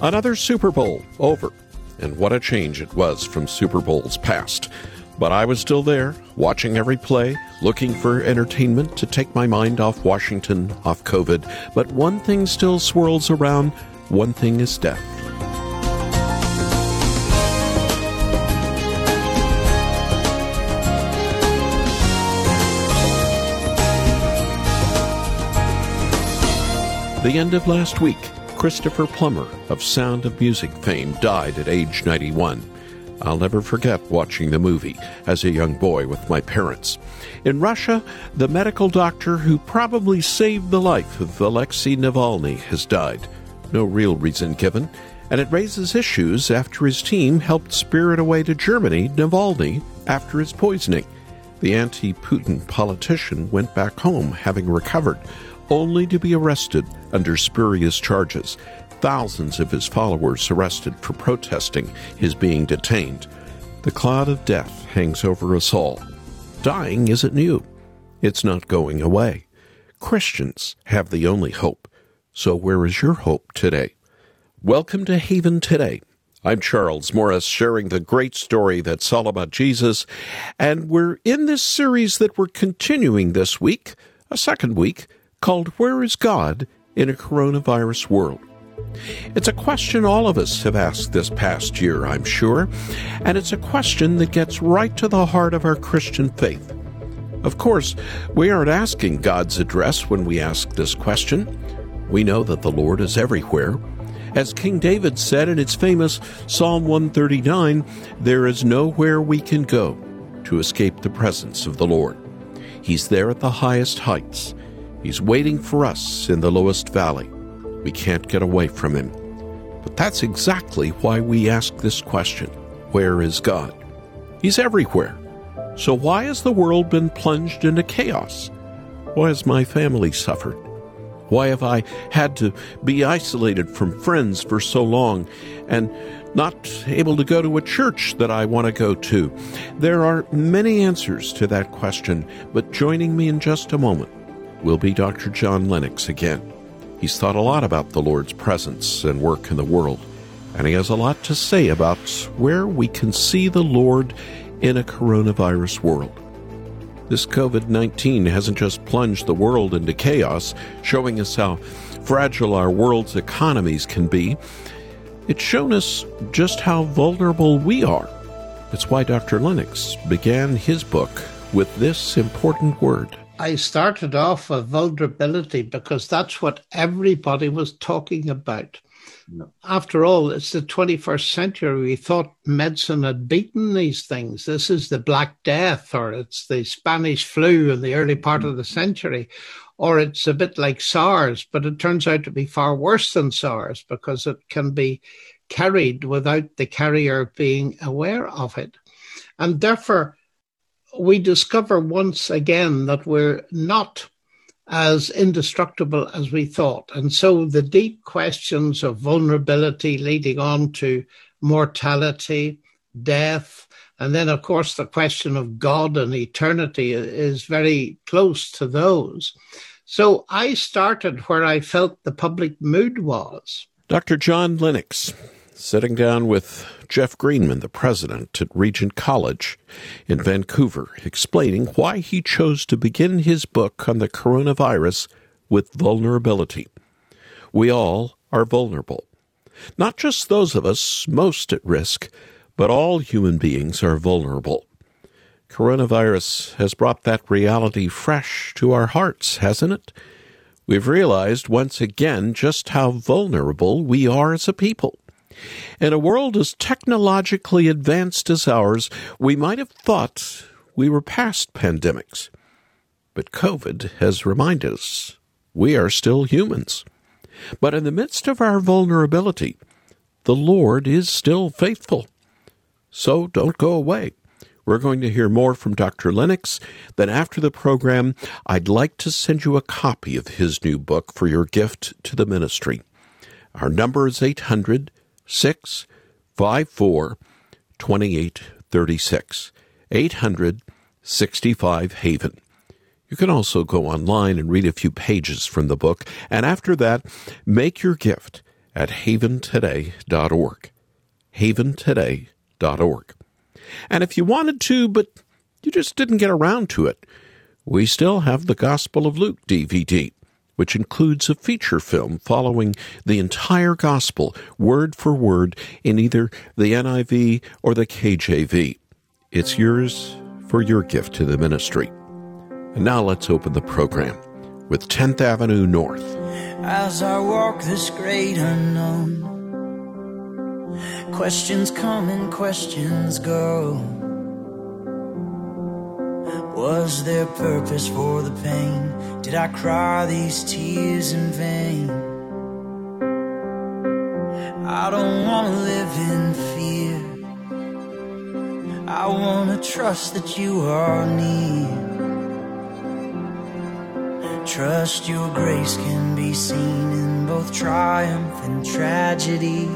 Another Super Bowl over, and what a change it was from Super Bowls past. But I was still there, watching every play, looking for entertainment to take my mind off Washington, off COVID. But one thing still swirls around one thing is death. The end of last week, Christopher Plummer of Sound of Music fame died at age 91. I'll never forget watching the movie as a young boy with my parents. In Russia, the medical doctor who probably saved the life of Alexei Navalny has died. No real reason given, and it raises issues after his team helped spirit away to Germany Navalny after his poisoning. The anti Putin politician went back home having recovered only to be arrested under spurious charges. Thousands of his followers arrested for protesting his being detained. The cloud of death hangs over us all. Dying isn't new. It's not going away. Christians have the only hope. So where is your hope today? Welcome to Haven Today. I'm Charles Morris, sharing the great story that's all about Jesus. And we're in this series that we're continuing this week, a second week, called Where is God in a Coronavirus World? It's a question all of us have asked this past year, I'm sure, and it's a question that gets right to the heart of our Christian faith. Of course, we aren't asking God's address when we ask this question. We know that the Lord is everywhere. As King David said in its famous Psalm 139, there is nowhere we can go to escape the presence of the Lord. He's there at the highest heights. He's waiting for us in the lowest valley. We can't get away from him. But that's exactly why we ask this question Where is God? He's everywhere. So why has the world been plunged into chaos? Why has my family suffered? Why have I had to be isolated from friends for so long and not able to go to a church that I want to go to? There are many answers to that question, but joining me in just a moment will be Dr. John Lennox again. He's thought a lot about the Lord's presence and work in the world, and he has a lot to say about where we can see the Lord in a coronavirus world. This COVID 19 hasn't just plunged the world into chaos, showing us how fragile our world's economies can be. It's shown us just how vulnerable we are. It's why Dr. Lennox began his book with this important word I started off with vulnerability because that's what everybody was talking about. No. After all, it's the 21st century. We thought medicine had beaten these things. This is the Black Death, or it's the Spanish flu in the early part of the mm-hmm. century, or it's a bit like SARS, but it turns out to be far worse than SARS because it can be carried without the carrier being aware of it. And therefore, we discover once again that we're not as indestructible as we thought. And so the deep questions of vulnerability leading on to mortality, death, and then, of course, the question of God and eternity is very close to those. So I started where I felt the public mood was. Dr. John Lennox, sitting down with Jeff Greenman, the president at Regent College in Vancouver, explaining why he chose to begin his book on the coronavirus with vulnerability. We all are vulnerable. Not just those of us most at risk, but all human beings are vulnerable. Coronavirus has brought that reality fresh to our hearts, hasn't it? We've realized once again just how vulnerable we are as a people. In a world as technologically advanced as ours, we might have thought we were past pandemics. But COVID has reminded us we are still humans. But in the midst of our vulnerability, the Lord is still faithful. So don't go away. We're going to hear more from Dr. Lennox. Then, after the program, I'd like to send you a copy of his new book for your gift to the ministry. Our number is 800 6 54 2836. 800 65 Haven. You can also go online and read a few pages from the book, and after that, make your gift at haventoday.org. Haventoday.org. And if you wanted to, but you just didn't get around to it, we still have the Gospel of Luke DVD, which includes a feature film following the entire Gospel, word for word, in either the NIV or the KJV. It's yours for your gift to the ministry. And now let's open the program with 10th Avenue North. As I walk this great unknown, questions come and questions go. Was there purpose for the pain? Did I cry these tears in vain? I don't want to live in fear. I want to trust that you are near. Trust your grace can be seen in both triumph and tragedy.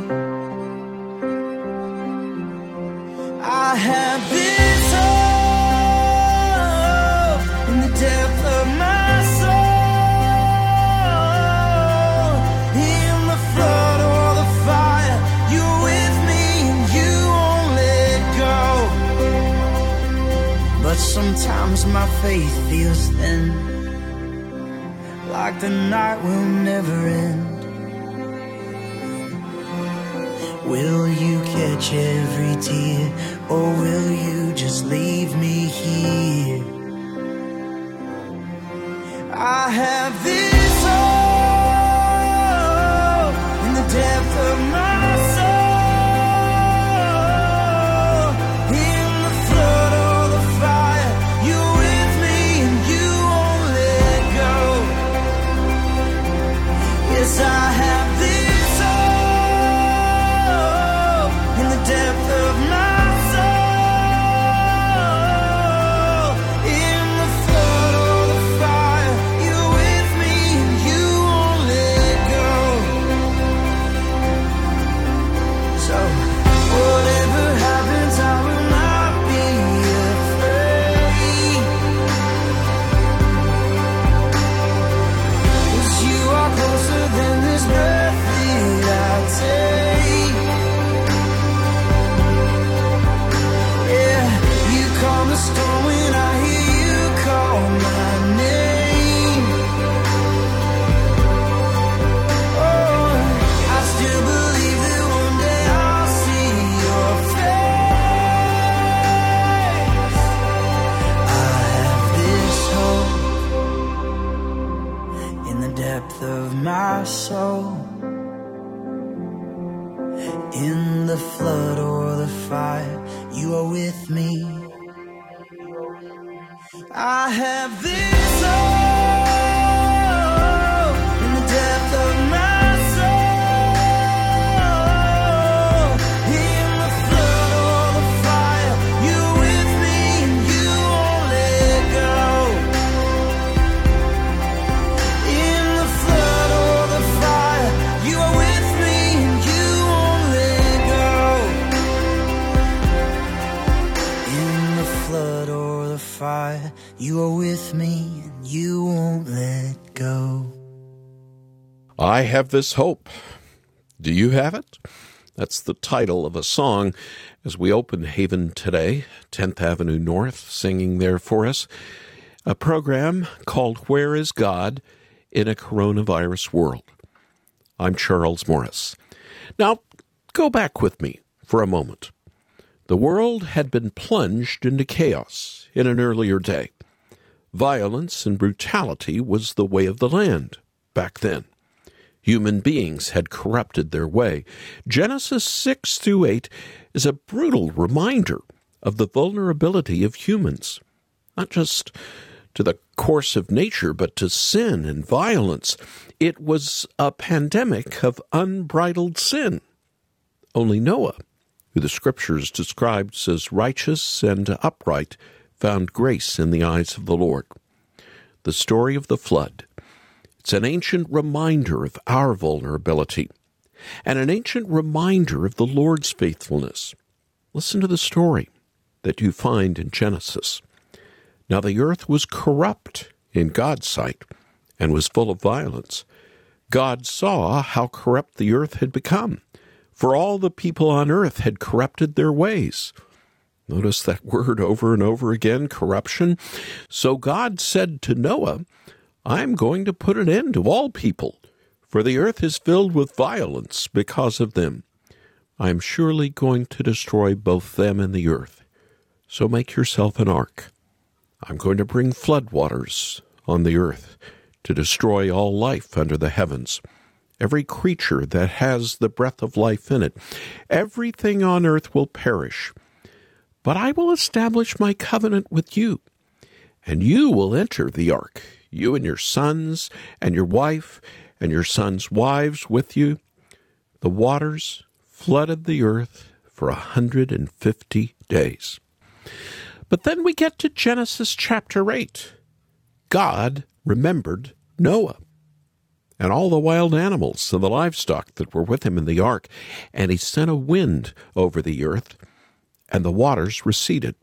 Sometimes my faith feels thin like the night will never end. Will you catch every tear, or will you just leave me here? I have this calm you are with me and you won't let go. I have this hope. Do you have it? That's the title of a song as we open Haven today, 10th Avenue North, singing there for us. A program called Where is God in a Coronavirus World? I'm Charles Morris. Now, go back with me for a moment. The world had been plunged into chaos in an earlier day. Violence and brutality was the way of the land back then. Human beings had corrupted their way. Genesis 6 through 8 is a brutal reminder of the vulnerability of humans, not just to the course of nature, but to sin and violence. It was a pandemic of unbridled sin. Only Noah, who the scriptures describes as righteous and upright, found grace in the eyes of the Lord. The story of the flood. It's an ancient reminder of our vulnerability and an ancient reminder of the Lord's faithfulness. Listen to the story that you find in Genesis. Now the earth was corrupt in God's sight and was full of violence. God saw how corrupt the earth had become, for all the people on earth had corrupted their ways. Notice that word over and over again corruption. So God said to Noah, I'm going to put an end to all people, for the earth is filled with violence because of them. I am surely going to destroy both them and the earth. So make yourself an ark. I'm going to bring flood waters on the earth to destroy all life under the heavens. Every creature that has the breath of life in it, everything on earth will perish. But I will establish my covenant with you, and you will enter the ark, you and your sons, and your wife, and your sons' wives with you. The waters flooded the earth for a hundred and fifty days. But then we get to Genesis chapter 8. God remembered Noah and all the wild animals and the livestock that were with him in the ark, and he sent a wind over the earth, and the waters receded.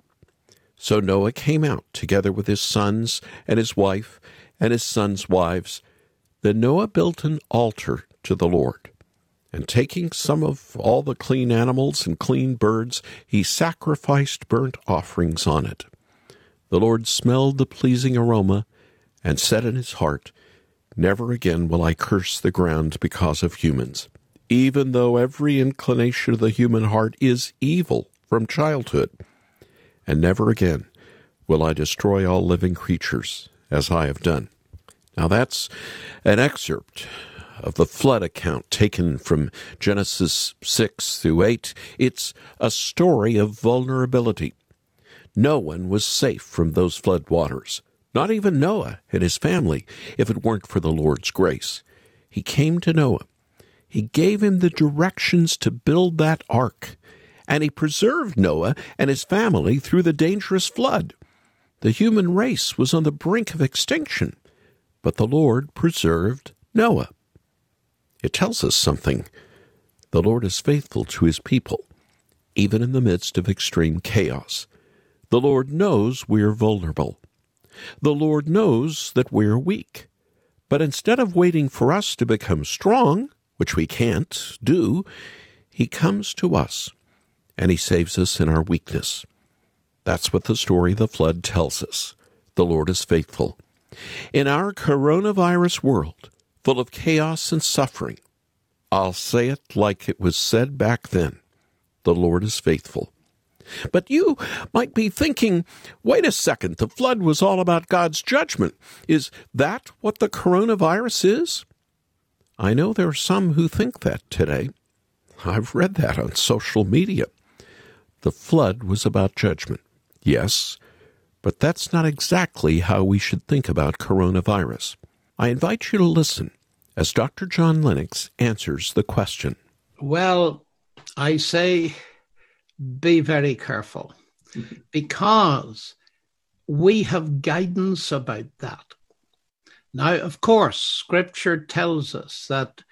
So Noah came out together with his sons and his wife and his sons' wives. Then Noah built an altar to the Lord. And taking some of all the clean animals and clean birds, he sacrificed burnt offerings on it. The Lord smelled the pleasing aroma and said in his heart, Never again will I curse the ground because of humans, even though every inclination of the human heart is evil from childhood. And never again will I destroy all living creatures as I have done. Now that's an excerpt of the flood account taken from Genesis 6 through 8. It's a story of vulnerability. No one was safe from those flood waters. Not even Noah and his family, if it weren't for the Lord's grace. He came to Noah. He gave him the directions to build that ark, and he preserved Noah and his family through the dangerous flood. The human race was on the brink of extinction, but the Lord preserved Noah. It tells us something. The Lord is faithful to his people, even in the midst of extreme chaos. The Lord knows we're vulnerable. The Lord knows that we're weak. But instead of waiting for us to become strong, which we can't do, He comes to us and He saves us in our weakness. That's what the story of the flood tells us. The Lord is faithful. In our coronavirus world, full of chaos and suffering, I'll say it like it was said back then the Lord is faithful. But you might be thinking, wait a second, the flood was all about God's judgment. Is that what the coronavirus is? I know there are some who think that today. I've read that on social media. The flood was about judgment. Yes, but that's not exactly how we should think about coronavirus. I invite you to listen as Dr. John Lennox answers the question. Well, I say be very careful because we have guidance about that. Now, of course, scripture tells us that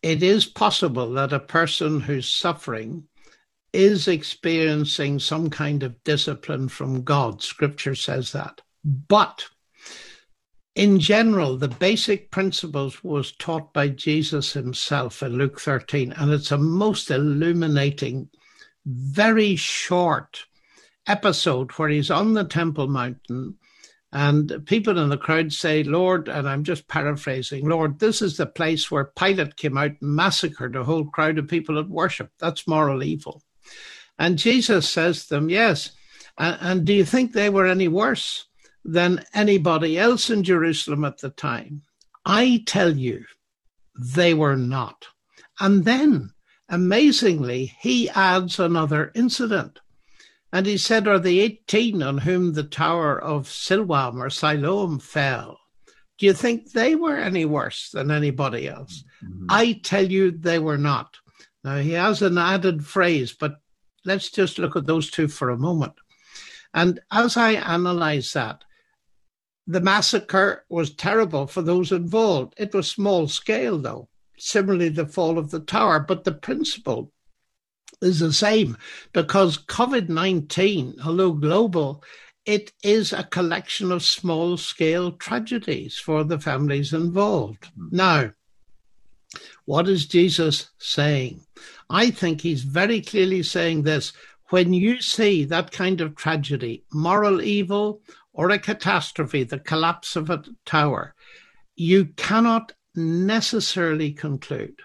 it is possible that a person who's suffering is experiencing some kind of discipline from God. Scripture says that. But in general, the basic principles was taught by Jesus himself in Luke 13, and it's a most illuminating very short episode where he's on the Temple Mountain and people in the crowd say, Lord, and I'm just paraphrasing, Lord, this is the place where Pilate came out and massacred a whole crowd of people at worship. That's moral evil. And Jesus says to them, Yes. And, and do you think they were any worse than anybody else in Jerusalem at the time? I tell you, they were not. And then Amazingly, he adds another incident. And he said, Are the 18 on whom the tower of Siloam or Siloam fell? Do you think they were any worse than anybody else? Mm-hmm. I tell you, they were not. Now, he has an added phrase, but let's just look at those two for a moment. And as I analyze that, the massacre was terrible for those involved. It was small scale, though similarly the fall of the tower. But the principle is the same because COVID 19, although global, it is a collection of small scale tragedies for the families involved. Mm-hmm. Now, What is Jesus saying? I think he's very clearly saying this. When you see that kind of tragedy, moral evil, or a catastrophe, the collapse of a tower, you cannot necessarily conclude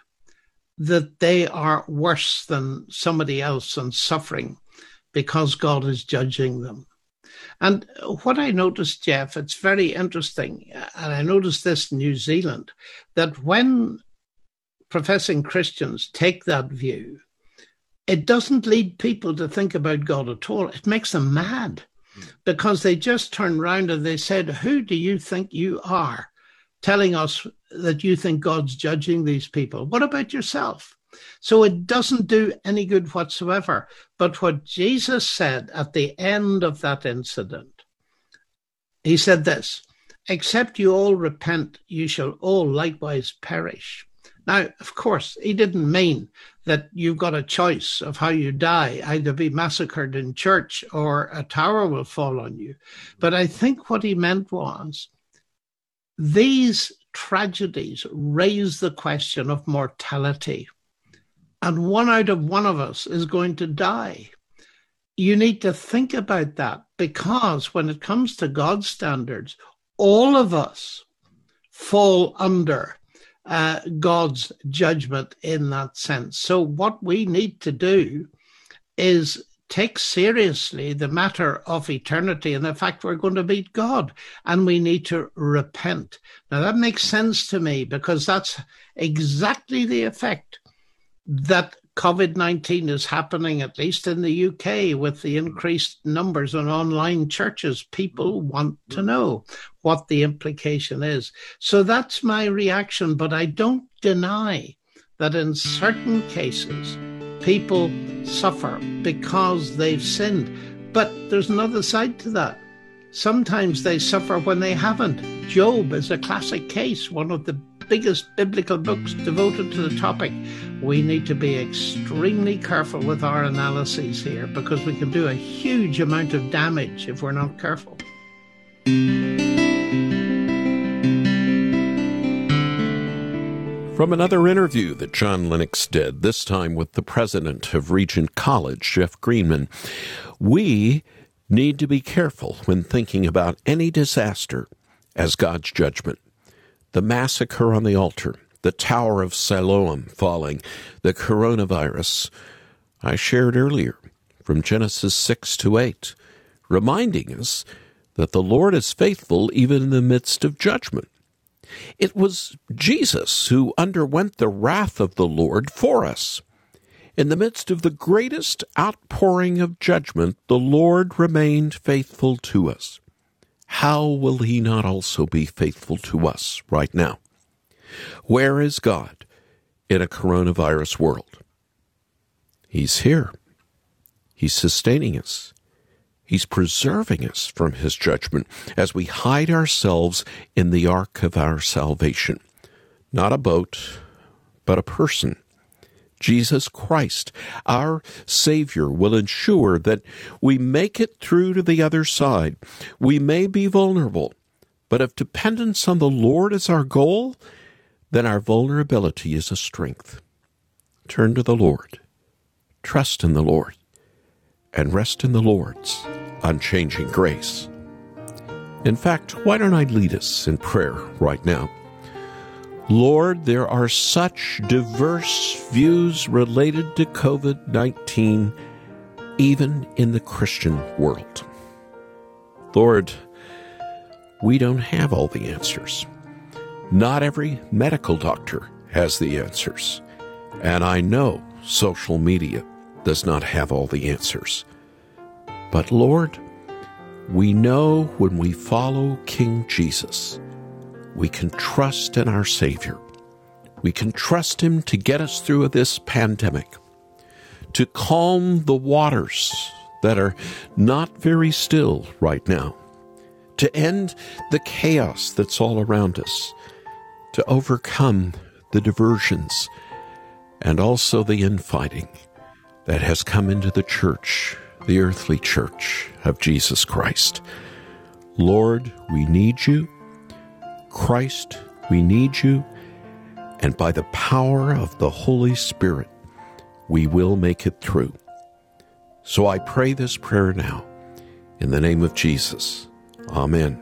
that they are worse than somebody else and suffering because God is judging them. And what I noticed, Jeff, it's very interesting, and I noticed this in New Zealand, that when professing Christians take that view, it doesn't lead people to think about God at all. It makes them mad because they just turn around and they said, Who do you think you are telling us that you think God's judging these people? What about yourself? So it doesn't do any good whatsoever. But what Jesus said at the end of that incident, he said this Except you all repent, you shall all likewise perish. Now, of course, he didn't mean that you've got a choice of how you die, either be massacred in church or a tower will fall on you. But I think what he meant was these tragedies raise the question of mortality. And one out of one of us is going to die. You need to think about that because when it comes to God's standards, all of us fall under uh, God's judgment in that sense. So, what we need to do is take seriously the matter of eternity and the fact we're going to meet God and we need to repent. Now, that makes sense to me because that's exactly the effect that COVID 19 is happening, at least in the UK, with the mm-hmm. increased numbers on online churches. People mm-hmm. want to mm-hmm. know what the implication is. So that's my reaction, but I don't deny that in certain cases, people suffer because they've sinned. But there's another side to that. Sometimes they suffer when they haven't. Job is a classic case, one of the biggest biblical books devoted to the topic. We need to be extremely careful with our analyses here because we can do a huge amount of damage if we're not careful. From another interview that John Lennox did, this time with the president of Regent College, Jeff Greenman, we need to be careful when thinking about any disaster as God's judgment the massacre on the altar, the Tower of Siloam falling, the coronavirus I shared earlier from Genesis 6 to 8, reminding us that the Lord is faithful even in the midst of judgment. It was Jesus who underwent the wrath of the Lord for us. In the midst of the greatest outpouring of judgment, the Lord remained faithful to us how will he not also be faithful to us right now? Where is God in a coronavirus world? He's here. He's sustaining us. He's preserving us from his judgment as we hide ourselves in the ark of our salvation. Not a boat, but a person Jesus Christ, our Savior, will ensure that we make it through to the other side. We may be vulnerable, but if dependence on the Lord is our goal, then our vulnerability is a strength. Turn to the Lord, trust in the Lord, and rest in the Lord's unchanging grace. In fact, why don't I lead us in prayer right now? Lord, there are such diverse views related to COVID 19, even in the Christian world. Lord, we don't have all the answers. Not every medical doctor has the answers. And I know social media does not have all the answers. But Lord, we know when we follow King Jesus we can trust in our Savior. We can trust Him to get us through this pandemic, to calm the waters that are not very still right now, to end the chaos that's all around us, to overcome the diversions and also the infighting that has come into the church, the earthly church of Jesus Christ. Lord, we need you. Christ, we need you. and by the power of the Holy Spirit, we will make it through. So I pray this prayer now in the name of Jesus. Amen.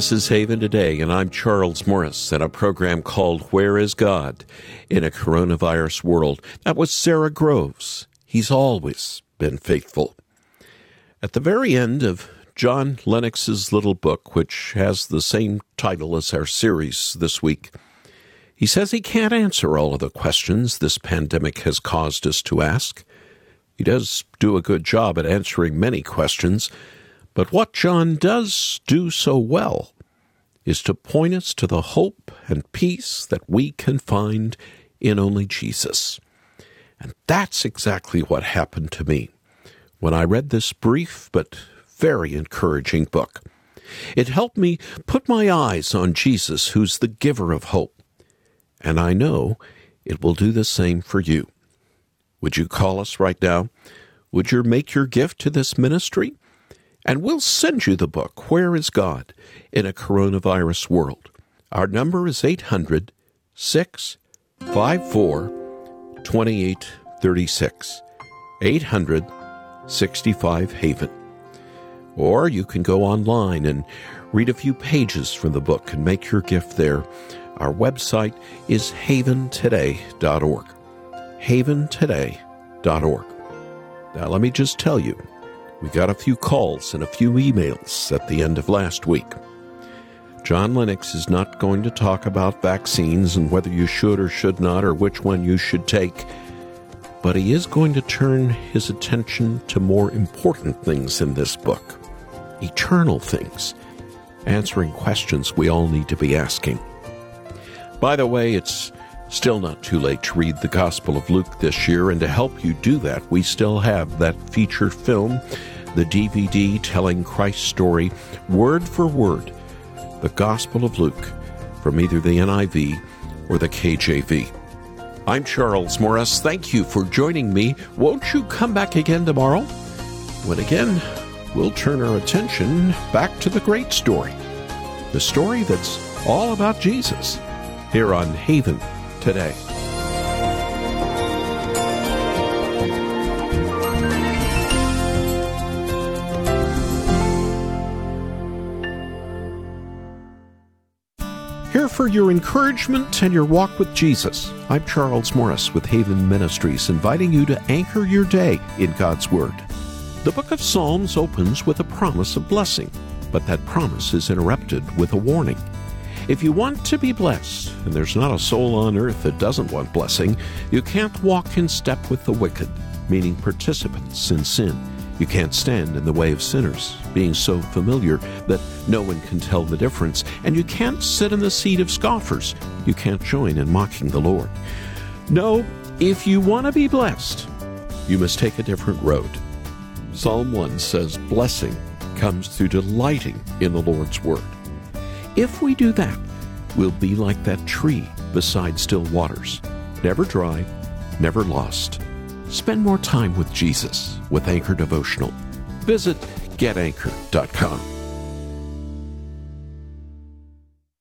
This is Haven Today, and I'm Charles Morris, and a program called Where is God in a Coronavirus World. That was Sara Groves. He's always been faithful. At the very end of John Lennox's little book, which has the same title as our series this week, he says he can't answer all of the questions this pandemic has caused us to ask. He does do a good job at answering many questions but what John does do so well is to point us to the hope and peace that we can find in only Jesus. And that's exactly what happened to me when I read this brief but very encouraging book. It helped me put my eyes on Jesus, who's the giver of hope. And I know it will do the same for you. Would you call us right now? Would you make your gift to this ministry? And we'll send you the book, Where is God in a Coronavirus World? Our number is 800 654 2836. 800 65 Haven. Or you can go online and read a few pages from the book and make your gift there. Our website is haventoday.org. Haventoday.org. Now, let me just tell you we got a few calls and a few emails at the end of last week. John Lennox is not going to talk about vaccines and whether you should or should not or which one you should take, but he is going to turn his attention to more important things in this book eternal things, answering questions we all need to be asking. By the way, it's still not too late to read the Gospel of Luke this year, and to help you do that, we still have that feature film, the DVD telling Christ's story, word for word the Gospel of Luke from either the NIV or the KJV. I'm Charles Morris. Thank you for joining me. Won't you come back again tomorrow? When again, we'll turn our attention back to the great story. The story that's all about Jesus here on Haven today. Here for your encouragement and your walk with Jesus. I'm Charles Morris with Haven Ministries, inviting you to anchor your day in God's Word. The book of Psalms opens with a promise of blessing, but that promise is interrupted with a warning. If you want to be blessed, and there's not a soul on earth that doesn't want blessing, you can't walk in step with the wicked, meaning participants in sin. You can't stand in the way of sinners, being so familiar that no one can tell the difference. And you can't sit in the seat of scoffers. You can't join in mocking the Lord. No, if you want to be blessed, you must take a different road. Psalm 1 says, Blessing comes through delighting in the Lord's word. If we do that, we'll be like that tree beside still waters, never dry, never lost Spend more time with Jesus with Anchor Devotional. Visit getanchor.com.